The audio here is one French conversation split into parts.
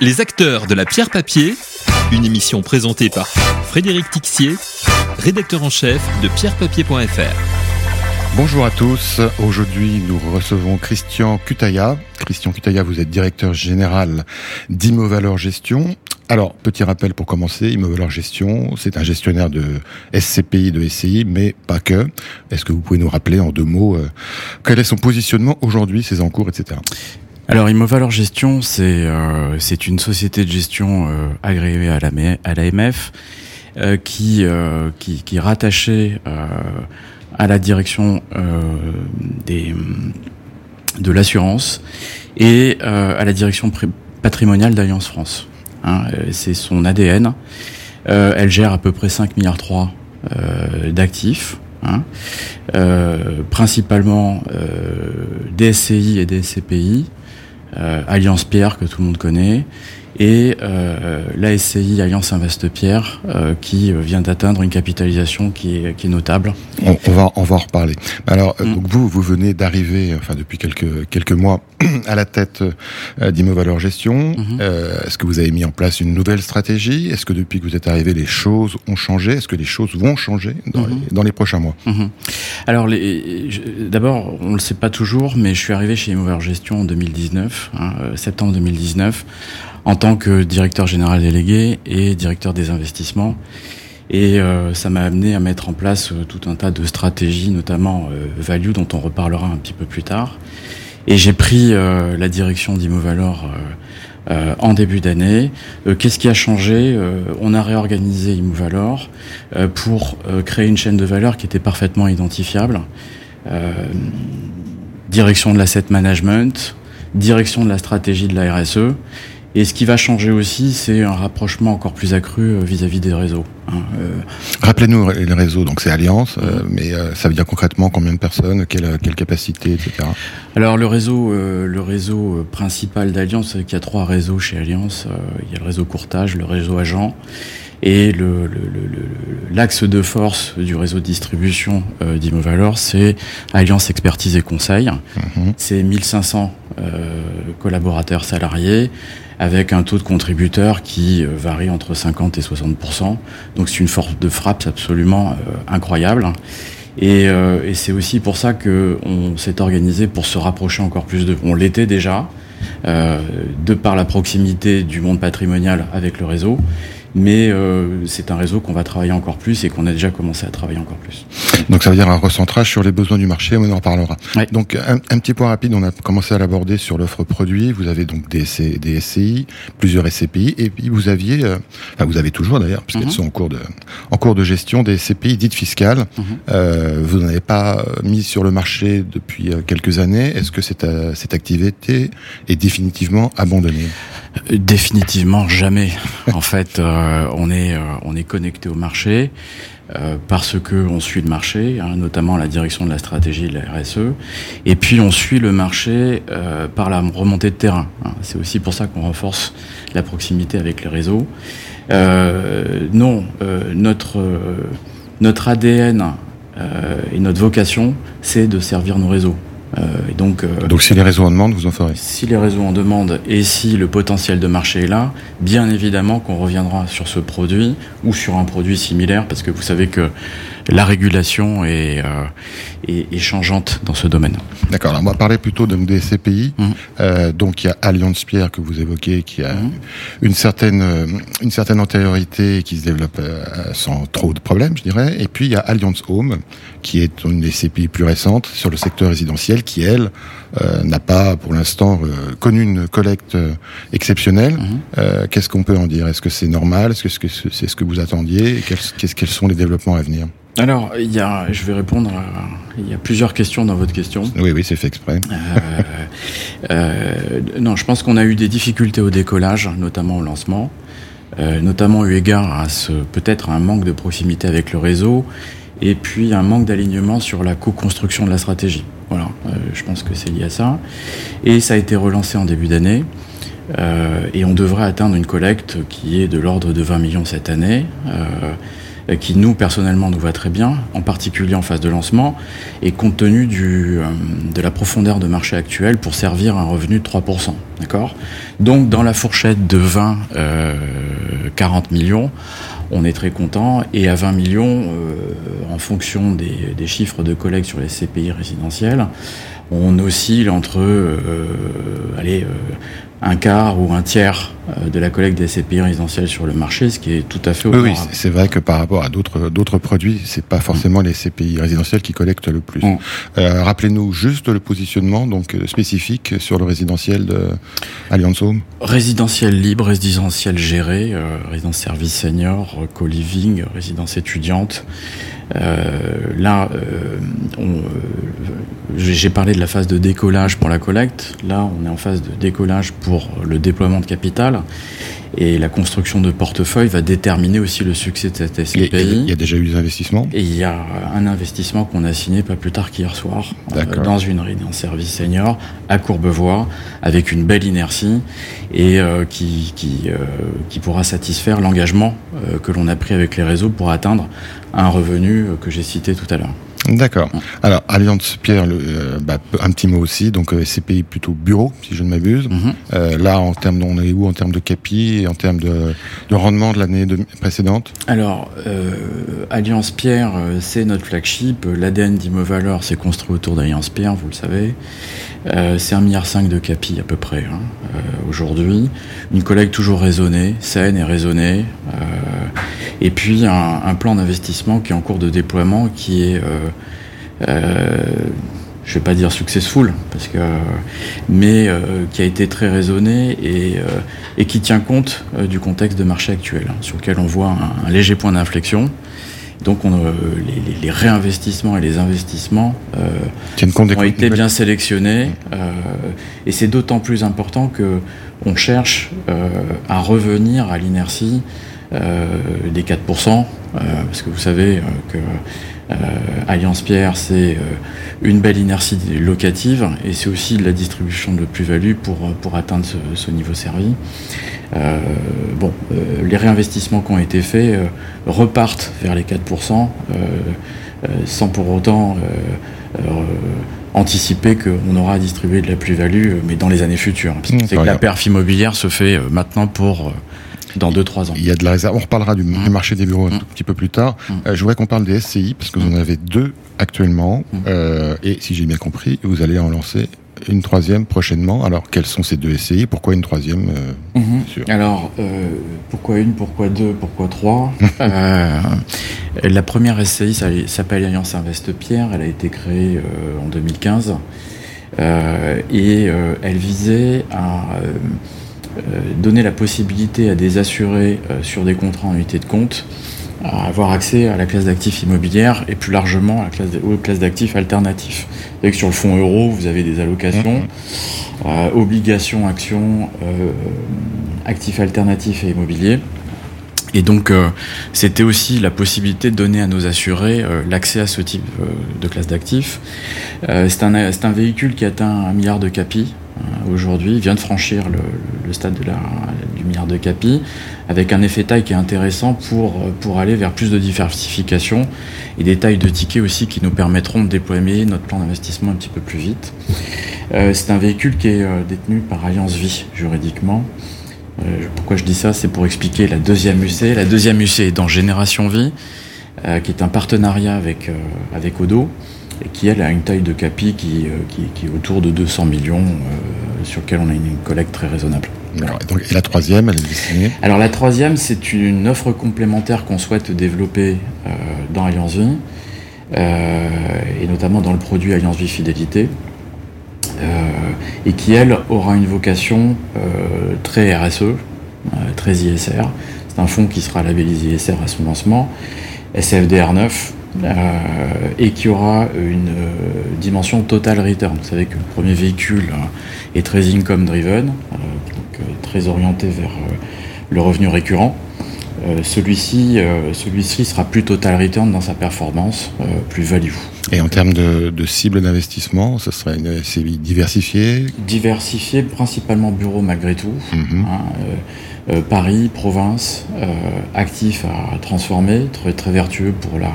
Les acteurs de la pierre papier, une émission présentée par Frédéric Tixier, rédacteur en chef de pierrepapier.fr. Bonjour à tous. Aujourd'hui, nous recevons Christian Cutaya. Christian Cutaya, vous êtes directeur général d'Immovaleur Gestion. Alors, petit rappel pour commencer, Immovaleur Gestion, c'est un gestionnaire de SCPI, de SCI, mais pas que. Est-ce que vous pouvez nous rappeler en deux mots euh, quel est son positionnement aujourd'hui, ses encours, etc. Alors Immovaleur Gestion, c'est euh, c'est une société de gestion euh, agréée à la à l'AMF euh, qui, euh, qui qui est rattachée euh, à la direction des de l'assurance et à la direction patrimoniale d'Alliance France. Hein, c'est son ADN. elle gère à peu près 5 milliards 3 d'actifs. Hein, principalement des SCI et des SCPI, euh, Alliance Pierre que tout le monde connaît, et euh, la SCI Alliance Investe Pierre euh, qui vient d'atteindre une capitalisation qui est, qui est notable. On, on, va on va en reparler. Alors mm. donc vous vous venez d'arriver enfin depuis quelques quelques mois à la tête euh, d'Immovaleur Gestion. Mm-hmm. euh, Est-ce que vous avez mis en place une nouvelle stratégie? Est-ce que depuis que vous êtes arrivé les choses ont changé? Est-ce que les choses vont changer dans, mm-hmm. les, dans les prochains mois? Mm-hmm. Alors d'abord on le sait pas toujours mais je suis arrivé chez Immovaleur Gestion en 2019, hein, euh, septembre 2019 en tant que directeur général délégué et directeur des investissements. Et euh, ça m'a amené à mettre en place euh, tout un tas de stratégies, notamment euh, value, dont on reparlera un petit peu plus tard. Et j'ai pris la direction d'Immovalor en début d'année. Qu'est-ce qui a changé? On a réorganisé Immovalor pour créer une chaîne de valeur qui était parfaitement identifiable. direction de l'asset management, direction de la stratégie de la RSE et ce qui va changer aussi, c'est un rapprochement encore plus accru euh, vis-à-vis -vis des réseaux. Hein. Euh... Rappelez-nous les réseaux, donc c'est Alliance, euh, mais euh, ça veut dire concrètement combien de personnes, quelle, quelle capacité, etc. Alors le réseau, euh, le réseau principal d'Alliance, qu'il y a trois réseaux chez Alliance. il y a le réseau courtage, le réseau agent et l'axe le, le, de force du réseau de distribution euh, d'Immovalor, c'est Alliance Expertise et Conseil. Mmh. C'est 1500 euh, collaborateurs salariés avec un taux de contributeurs qui euh, varie entre 50 et 60% Donc c'est une force de frappe absolument euh, incroyable. Et, euh, et c'est aussi pour ça que on s'est organisé pour se rapprocher encore plus de. On l'était déjà, euh, de par la proximité du monde patrimonial avec le réseau mais euh, c'est un réseau qu'on va travailler encore plus et qu'on a déjà commencé à travailler encore plus. Donc ça veut dire un recentrage sur les besoins du marché, on en parlera. Ouais. Donc un, un, petit point rapide, on a commencé à l'aborder sur l'offre produit, vous avez donc des, SC, des SCI, plusieurs SCPI, et puis vous aviez, euh, enfin vous avez toujours d'ailleurs, parce qu'elles mm -hmm. sont en cours, de, en cours de gestion, des SCPI dites fiscales. Mm -hmm. euh, vous n'en avez pas mis sur le marché depuis euh, quelques années, est-ce que cette, euh, cette activité est définitivement abandonnée? Définitivement jamais. en fait, euh, on est euh, on est connecté au marché euh, parce que on suit le marché, hein, notamment la direction de la stratégie de la RSE, et puis on suit le marché euh, par la remontée de terrain. Hein. C'est aussi pour ça qu'on renforce la proximité avec les réseaux. Euh, non, notre ADN et notre vocation, c'est de servir nos réseaux. Euh, et donc, euh, donc si les réseaux en demandent, vous en ferez. Si les réseaux en demandent et si le potentiel de marché est là, bien évidemment qu'on reviendra sur ce produit ou sur un produit similaire parce que vous savez que la régulation est, euh, est, est changeante dans ce domaine. D'accord, on va parler plutôt donc des CPI. Mmh. Euh, donc il y a Alliance Pierre que vous évoquez qui a mmh. une certaine une certaine antériorité qui se développe euh, sans trop de problèmes, je dirais. Et puis il y a Alliance Home qui est une des CPI plus récentes sur le secteur résidentiel qui elle euh, n'a pas pour l'instant euh, connu une collecte euh, exceptionnelle. Mmh. Qu'est-ce qu'on peut en dire? Est-ce que c'est normal? Est-ce que c'est ce que vous attendiez? Quels, quels sont les développements à venir? Alors, il y a, je vais répondre. À, il y a plusieurs questions dans votre question. Oui, oui, c'est fait exprès. Euh, euh, non, je pense qu'on a eu des difficultés au décollage, notamment au lancement, euh, notamment eu égard à ce peut-être un manque de proximité avec le réseau, et puis un manque d'alignement sur la co-construction de la stratégie. Euh, je pense que c'est lié à ça. Et ça a été relancé en début d'année. Euh, et on devrait atteindre une collecte qui est de l'ordre de 20 millions cette année. Euh, qui nous personnellement nous va très bien, en particulier en phase de lancement, et compte tenu du, de la profondeur de marché actuelle pour servir un revenu de 3%. D'accord? Donc dans la fourchette de 20 40 millions, on est très content. Et à 20 millions, en fonction des, des, chiffres de collègues sur les CPI résidentiels, on oscille entre allez, un quart ou un tiers euh, de la collecte des CPI résidentiels sur le marché, ce qui est tout à fait Oui, c'est vrai que par rapport à d'autres d'autres produits, c'est pas forcément les CPI résidentiels qui collectent le plus. Mm. Euh, rappelez-nous juste le positionnement donc euh, spécifique sur le résidentiel de Allianz Home. Résidentiel libre, résidentiel géré, résidence service senior, co-living, résidence étudiante. Là, j'ai parlé de la phase de décollage pour la collecte. Là, on est en phase de décollage pour le déploiement de capital. Et la construction de portefeuille va déterminer aussi le succès de cette SCPI. Il y a déjà eu des investissements? Et il y a un investissement qu'on a signé pas plus tard qu'hier soir euh, dans une réunion service senior à Courbevoie avec une belle inertie et euh, qui, qui, euh, qui, pourra satisfaire l'engagement que l'on a pris avec les réseaux pour atteindre un revenu que j'ai cité tout à l'heure. D'accord. Alors, Alliance Pierre, le, euh, bah, un petit mot aussi. Donc, euh, CPI plutôt bureau, si je ne m'abuse. Mhm. euh, là, en termes, on est où en termes de capi et en termes de, de rendement de l'année précédente? Alors, euh, Alliance Pierre, c'est notre flagship. L'ADN d'Immovalor s'est construit autour d'Alliance Pierre, vous le savez. Euh, c'est un milliard de capi à peu près hein, aujourd'hui. Une collecte toujours raisonnée, saine et raisonnée. et puis un, plan d'investissement qui est en cours de déploiement, qui est euh, je vais pas dire successful, parce que, mais euh, qui a été très raisonné et, euh, et qui tient compte du contexte de marché actuel, hein, sur lequel on voit un, léger point d'inflexion. Donc on, les, les, réinvestissements et les investissements ont été bien sélectionnés et c'est d'autant plus important que on cherche à revenir à l'inertie des 4%, parce que vous savez que euh, Alliance Pierre, c'est euh, une belle inertie locative et c'est aussi de la distribution de plus-value pour, pour atteindre ce, niveau servi. Euh, bon, les réinvestissements qui ont été faits repartent vers les 4%, sans pour autant anticiper qu'on aura à distribuer de la plus-value, mais dans les années futures. Mmh, c'est que la perf immobilière se fait maintenant pour dans 2-3 ans. Il y a de la réserve. On reparlera du, mmh. marché des bureaux un mmh. petit peu plus tard. Mmh. Euh, je voudrais qu'on parle des SCI, parce que vous en avez deux actuellement. Euh, et si j'ai bien compris, vous allez en lancer une troisième prochainement. Alors, quelles sont ces deux SCI Pourquoi une troisième euh, Alors, euh, pourquoi une Pourquoi deux Pourquoi trois? Euh, La première SCI s'appelle Alliance Invest Pierre. Elle a été créée en 2015. et elle visait à donner la possibilité à des assurés euh, sur des contrats en unité de compte à avoir accès à la classe d'actifs immobilières et plus largement à la classe, aux classes d'actifs alternatifs. Que sur le fonds euro, vous avez des allocations, mmh. euh, obligations, actions, actifs alternatifs et immobiliers. Et donc, c'était aussi la possibilité de donner à nos assurés l'accès à ce type de classe d'actifs. c'est un, un, véhicule qui atteint un milliard de capis euh, aujourd'hui, vient de franchir le, stade de la, du milliard de capi, avec un effet taille qui est intéressant pour, pour aller vers plus de diversification et des tailles de tickets aussi qui nous permettront de déployer notre plan d'investissement un petit peu plus vite. Euh, c'est un véhicule qui est euh, détenu par Alliance Vie juridiquement. pourquoi je dis ça? C'est pour expliquer la deuxième UC. La deuxième UC est dans Génération Vie, qui est un partenariat avec, avec Odo et qui elle a une taille de capi qui, euh, qui, est autour de 200 millions, euh, sur lequel on a une collecte très raisonnable. et la troisième, elle est destinée? Alors la troisième, c'est une offre complémentaire qu'on souhaite développer euh, dans Alliance Vie, et notamment dans le produit Alliance Vie Fidélité, et qui, elle, aura une vocation très RSE, très ISR. C'est un fonds qui sera labellisé ISR à son lancement, SFDR 9, euh, et qui aura une euh, dimension total return. Vous savez que le premier véhicule hein, est très income driven, euh, donc très orienté vers le revenu récurrent. celui-ci, celui-ci sera plus total return dans sa performance, plus value. Et en termes de, de cible d'investissement, ce serait une SCI diversifiée? Diversifiée, principalement bureau malgré tout. Mhm. Hein, Paris, province, actif à transformer, très, très vertueux pour la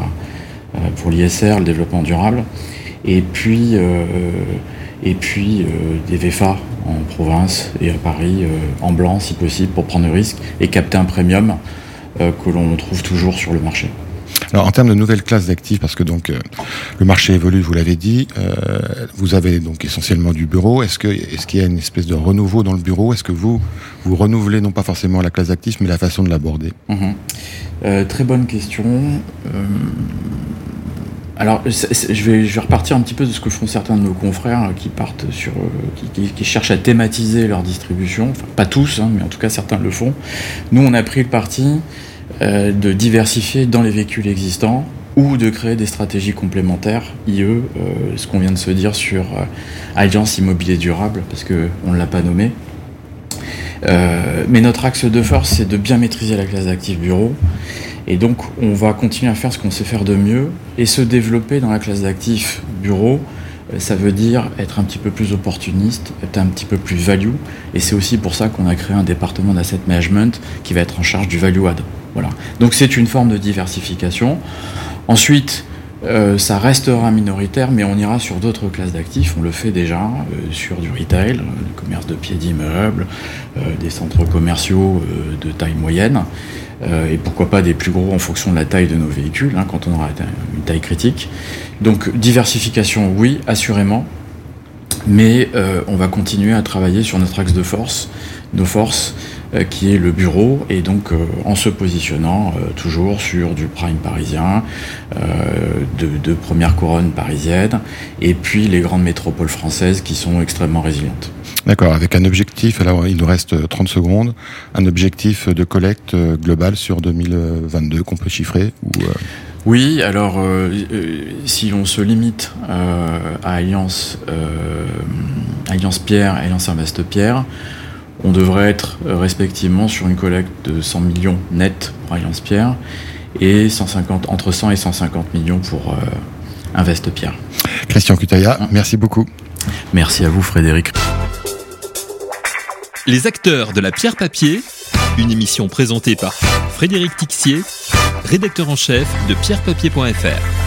pour l'ISR, le développement durable. Et puis et puis euh, des VFA en province et à Paris euh, en blanc si possible pour prendre le risque et capter un premium euh, que l'on trouve toujours sur le marché. Alors en termes de nouvelles classes d'actifs, parce que donc le marché évolue, vous l'avez dit, vous avez donc essentiellement du bureau. Est-ce que est-ce qu'il y a une espèce de renouveau dans le bureau? Est-ce que vous vous renouvelez non pas forcément la classe d'actifs, mais la façon de l'aborder? Mhm. Très bonne question. Alors, je vais, repartir un petit peu de ce que font certains de nos confrères qui partent sur, euh, qui, cherchent à thématiser leur distribution. Enfin, pas tous, hein, mais en tout cas certains le font. Nous, on a pris le parti euh, de diversifier dans les véhicules existants ou de créer des stratégies complémentaires, IE, euh, ce qu'on vient de se dire sur Alliance Immobilier Durable, parce qu'on ne l'a pas nommé. mais notre axe de force, c'est de bien maîtriser la classe d'actifs bureau et donc, on va continuer à faire ce qu'on sait faire de mieux et se développer dans la classe d'actifs bureau. Euh, ça veut dire être un petit peu plus opportuniste, être un petit peu plus value. Et c'est aussi pour ça qu'on a créé un département d'asset management qui va être en charge du value add. Voilà. Donc, c'est une forme de diversification. Ensuite, euh, ça restera minoritaire, mais on ira sur d'autres classes d'actifs. On le fait déjà euh, sur du retail, le commerce de pieds d'immeubles, des centres commerciaux de taille moyenne. Euh, et pourquoi pas des plus gros en fonction de la taille de nos véhicules, hein, quand on aura une taille critique. Donc diversification, oui, assurément, mais euh, on va continuer à travailler sur notre axe de force, nos forces, qui est le bureau, et donc en se positionnant toujours sur du prime parisien, de, de première couronne parisienne, et puis les grandes métropoles françaises qui sont extrêmement résilientes. D'accord, avec un objectif, alors il nous reste 30 secondes, un objectif de collecte euh, globale sur 2022 qu'on peut chiffrer ou, euh, Oui, alors euh, si on se limite à Alliance, Alliance Pierre Alliance Invest Pierre, on devrait être respectivement sur une collecte de 100 millions net pour Alliance Pierre et 150, entre 100 et 150 millions pour Invest Pierre. Christian Cutaya, merci beaucoup. Merci à vous Frédéric. Les acteurs de la pierre papier, une émission présentée par Frédéric Tixier, rédacteur en chef de pierrepapier.fr.